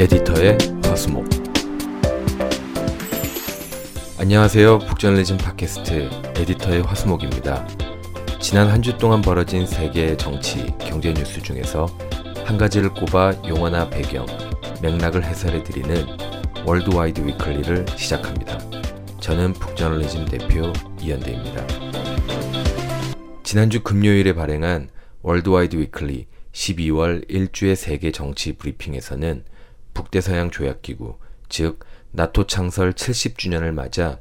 에디터의 화수목 안녕하세요. 북저널리즘 팟캐스트 에디터의 화수목입니다. 지난 한 주 동안 벌어진 세계 정치, 경제 뉴스 중에서 한 가지를 꼽아 용어나 배경, 맥락을 해설해 드리는 월드와이드 위클리를 시작합니다. 저는 북저널리즘 대표 이연대입니다. 지난주 금요일에 발행한 월드와이드 위클리 12월 1주의 세계 정치 브리핑에서는 북대서양 조약기구, 즉 나토 창설 70주년을 맞아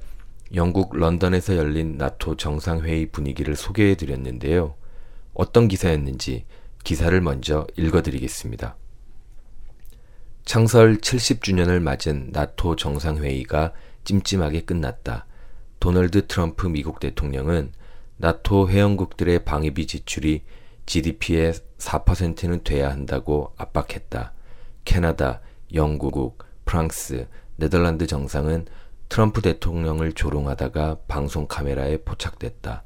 영국 런던에서 열린 나토 정상회의 분위기를 소개해 드렸는데요. 어떤 기사였는지 기사를 먼저 읽어 드리겠습니다. 창설 70주년을 맞은 나토 정상회의가 찜찜하게 끝났다. 도널드 트럼프 미국 대통령은 나토 회원국들의 방위비 지출이 GDP의 4%는 돼야 한다고 압박했다. 캐나다, 영국, 프랑스, 네덜란드 정상은 트럼프 대통령을 조롱하다가 방송 카메라에 포착됐다.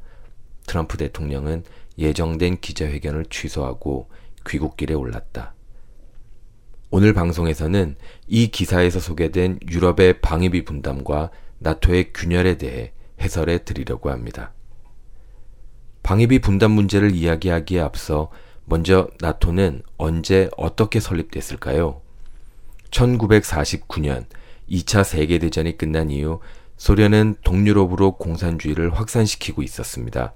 트럼프 대통령은 예정된 기자회견을 취소하고 귀국길에 올랐다. 오늘 방송에서는 이 기사에서 소개된 유럽의 방위비 분담과 나토의 균열에 대해 해설해 드리려고 합니다. 방위비 분담 문제를 이야기하기에 앞서 먼저 나토는 언제 어떻게 설립됐을까요? 1949년 2차 세계대전이 끝난 이후 소련은 동유럽으로 공산주의를 확산시키고 있었습니다.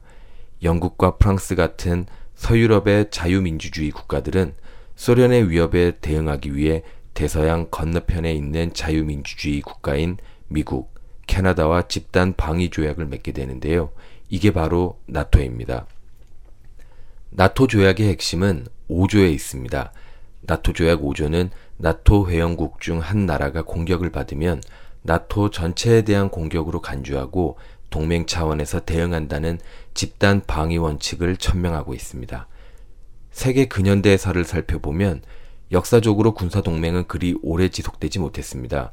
영국과 프랑스 같은 서유럽의 자유민주주의 국가들은 소련의 위협에 대응하기 위해 대서양 건너편에 있는 자유민주주의 국가인 미국, 캐나다와 집단 방위 조약을 맺게 되는데요. 이게 바로 나토입니다. 나토 조약의 핵심은 5조에 있습니다. 나토 조약 5조는 나토 회원국 중 한 나라가 공격을 받으면 나토 전체에 대한 공격으로 간주하고 동맹 차원에서 대응한다는 집단 방위 원칙을 천명하고 있습니다. 세계 근현대사를 살펴보면 역사적으로 군사 동맹은 그리 오래 지속되지 못했습니다.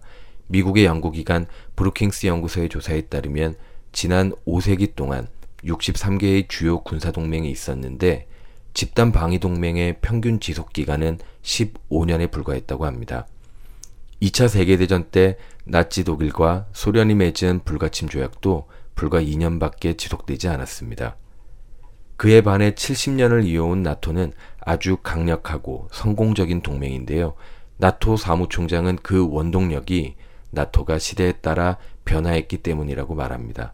미국의 연구기관 브루킹스 연구소의 조사에 따르면 지난 5세기 동안 63개의 주요 군사 동맹이 있었는데 집단 방위 동맹의 평균 지속 기간은 15년에 불과했다고 합니다. 2차 세계대전 때 나치 독일과 소련이 맺은 불가침 조약도 불과 2년밖에 지속되지 않았습니다. 그에 반해 70년을 이어온 나토는 아주 강력하고 성공적인 동맹인데요. 나토 사무총장은 그 원동력이 나토가 시대에 따라 변화했기 때문이라고 말합니다.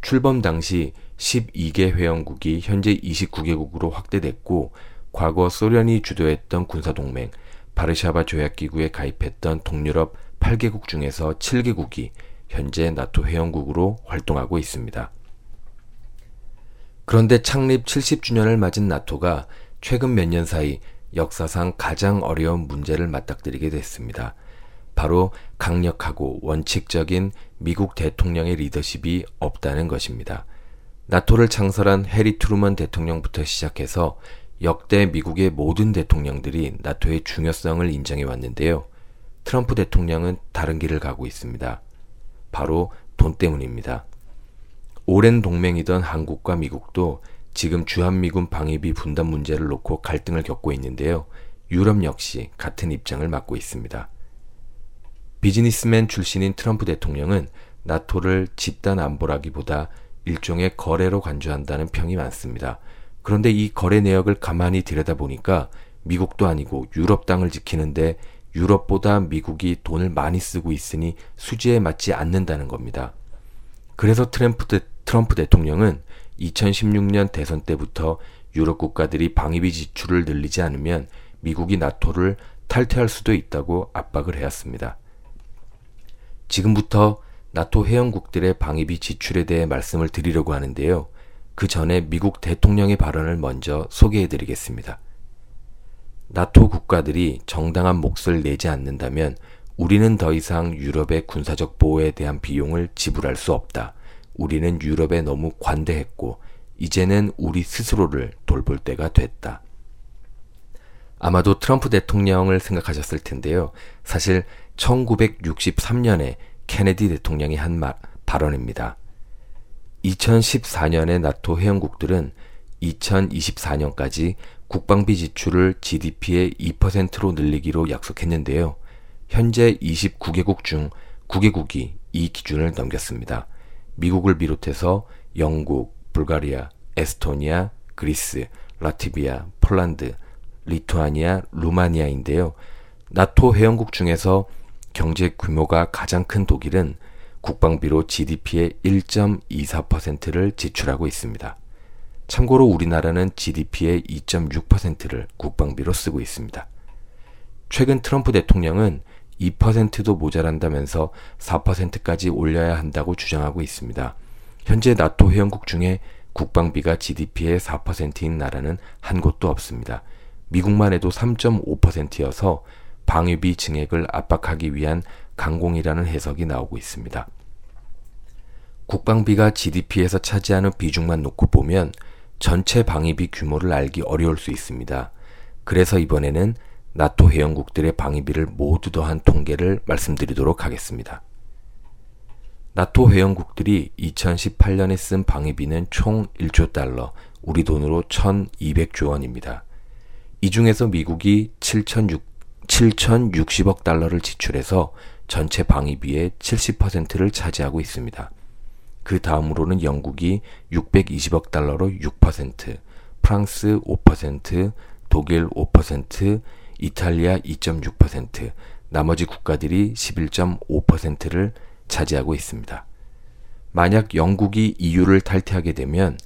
출범 당시 12개 회원국이 현재 29개국으로 확대됐고 과거 소련이 주도했던 군사동맹 바르샤바 조약기구에 가입했던 동유럽 8개국 중에서 7개국이 현재 나토 회원국으로 활동하고 있습니다. 그런데 창립 70주년을 맞은 나토가 최근 몇 년 사이 역사상 가장 어려운 문제를 맞닥뜨리게 됐습니다. 바로 강력하고 원칙적인 미국 대통령의 리더십이 없다는 것입니다. 나토를 창설한 해리 트루먼 대통령부터 시작해서 역대 미국의 모든 대통령들이 나토의 중요성을 인정해 왔는데요. 트럼프 대통령은 다른 길을 가고 있습니다. 바로 돈 때문입니다. 오랜 동맹이던 한국과 미국도 지금 주한미군 방위비 분담 문제를 놓고 갈등을 겪고 있는데요. 유럽 역시 같은 입장을 맡고 있습니다. 비즈니스맨 출신인 트럼프 대통령은 나토를 집단 안보라기보다 일종의 거래로 간주한다는 평이 많습니다. 그런데 이 거래 내역을 가만히 들여다보니까 미국도 아니고 유럽 땅을 지키는데 유럽보다 미국이 돈을 많이 쓰고 있으니 수지에 맞지 않는다는 겁니다. 그래서 트럼프, 대, 트럼프 대통령은 2016년 대선 때부터 유럽 국가들이 방위비 지출을 늘리지 않으면 미국이 나토를 탈퇴할 수도 있다고 압박을 해왔습니다. 지금부터 나토 회원국들의 방위비 지출에 대해 말씀을 드리려고 하는데요. 그 전에 미국 대통령의 발언을 먼저 소개해 드리겠습니다. 나토 국가들이 정당한 몫을 내지 않는다면 우리는 더 이상 유럽의 군사적 보호에 대한 비용을 지불할 수 없다. 우리는 유럽에 너무 관대했고, 이제는 우리 스스로를 돌볼 때가 됐다. 아마도 트럼프 대통령을 생각하셨을 텐데요. 사실 1963년에 케네디 대통령이 한 말, 발언입니다. 2014년에 나토 회원국들은 2024년까지 국방비 지출을 GDP의 2%로 늘리기로 약속했는데요. 현재 29개국 중 9개국이 이 기준을 넘겼습니다. 미국을 비롯해서 영국, 불가리아, 에스토니아, 그리스, 라티비아, 폴란드, 리투아니아, 루마니아인데요. 나토 회원국 중에서 경제 규모가 가장 큰 독일은 국방비로 GDP의 1.24%를 지출하고 있습니다. 참고로 우리나라는 GDP의 2.6%를 국방비로 쓰고 있습니다. 최근 트럼프 대통령은 2%도 모자란다면서 4%까지 올려야 한다고 주장하고 있습니다. 현재 나토 회원국 중에 국방비가 GDP의 4%인 나라는 한 곳도 없습니다. 미국만 해도 3.5%여서 방위비 증액을 압박하기 위한 강공이라는 해석이 나오고 있습니다. 국방비가 GDP에서 차지하는 비중만 놓고 보면 전체 방위비 규모를 알기 어려울 수 있습니다. 그래서 이번에는 나토 회원국들의 방위비를 모두 더한 통계를 말씀드리도록 하겠습니다. 나토 회원국들이 2018년에 쓴 방위비는 총 1조 달러, 우리 돈으로 1,200조 원입니다. 이 중에서 미국이 7,060억 달러를 지출해서 전체 방위비의 70%를 차지하고 있습니다. 그 다음으로는 영국이 620억 달러로 6%, 프랑스 5%, 독일 5%, 이탈리아 2.6%, 나머지 국가들이 11.5%를 차지하고 있습니다. 만약 영국이 EU를 탈퇴하게 되면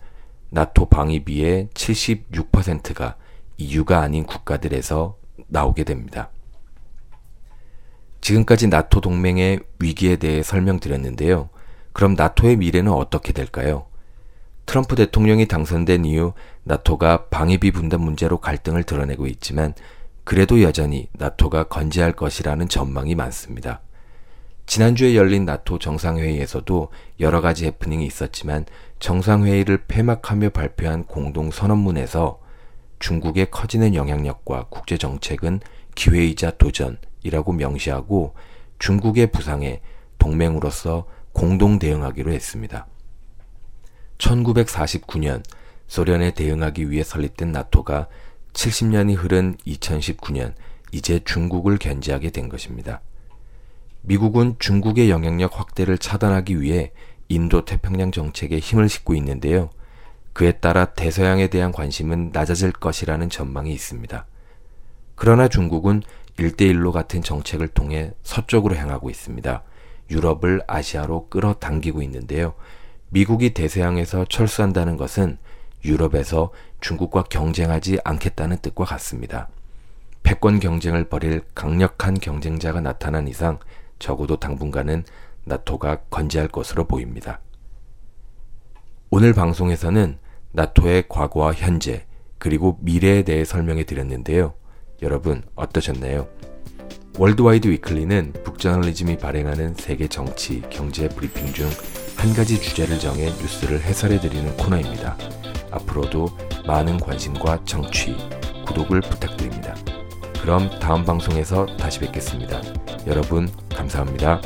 나토 방위비의 76%가 EU가 아닌 국가들에서 나오게 됩니다. 지금까지 나토 동맹의 위기에 대해 설명드렸는데요. 그럼 나토의 미래는 어떻게 될까요? 트럼프 대통령이 당선된 이후 나토가 방위비 분담 문제로 갈등을 드러내고 있지만 그래도 여전히 나토가 건재할 것이라는 전망이 많습니다. 지난주에 열린 나토 정상회의에서도 여러 가지 해프닝이 있었지만 정상회의를 폐막하며 발표한 공동 선언문에서 중국의 커지는 영향력과 국제 정책은 기회이자 도전이라고 명시하고 중국의 부상에 동맹으로서 공동 대응하기로 했습니다. 1949년 소련에 대응하기 위해 설립된 나토가 70년이 흐른 2019년 이제 중국을 견제하게 된 것입니다. 미국은 중국의 영향력 확대를 차단하기 위해 인도 태평양 정책에 힘을 싣고 있는데요. 그에 따라 대서양에 대한 관심은 낮아질 것이라는 전망이 있습니다. 그러나 중국은 일대일로 같은 정책을 통해 서쪽으로 향하고 있습니다. 유럽을 아시아로 끌어당기고 있는데요. 미국이 대서양에서 철수한다는 것은 유럽에서 중국과 경쟁하지 않겠다는 뜻과 같습니다. 패권 경쟁을 벌일 강력한 경쟁자가 나타난 이상 적어도 당분간은 나토가 건재할 것으로 보입니다. 오늘 방송에서는 나토의 과거와 현재 그리고 미래에 대해 설명해 드렸는데요. 여러분 어떠셨나요? 월드와이드 위클리는 북저널리즘이 발행하는 세계 정치, 경제 브리핑 중 한 가지 주제를 정해 뉴스를 해설해 드리는 코너입니다. 앞으로도 많은 관심과 청취, 구독을 부탁드립니다. 그럼 다음 방송에서 다시 뵙겠습니다. 여러분 감사합니다.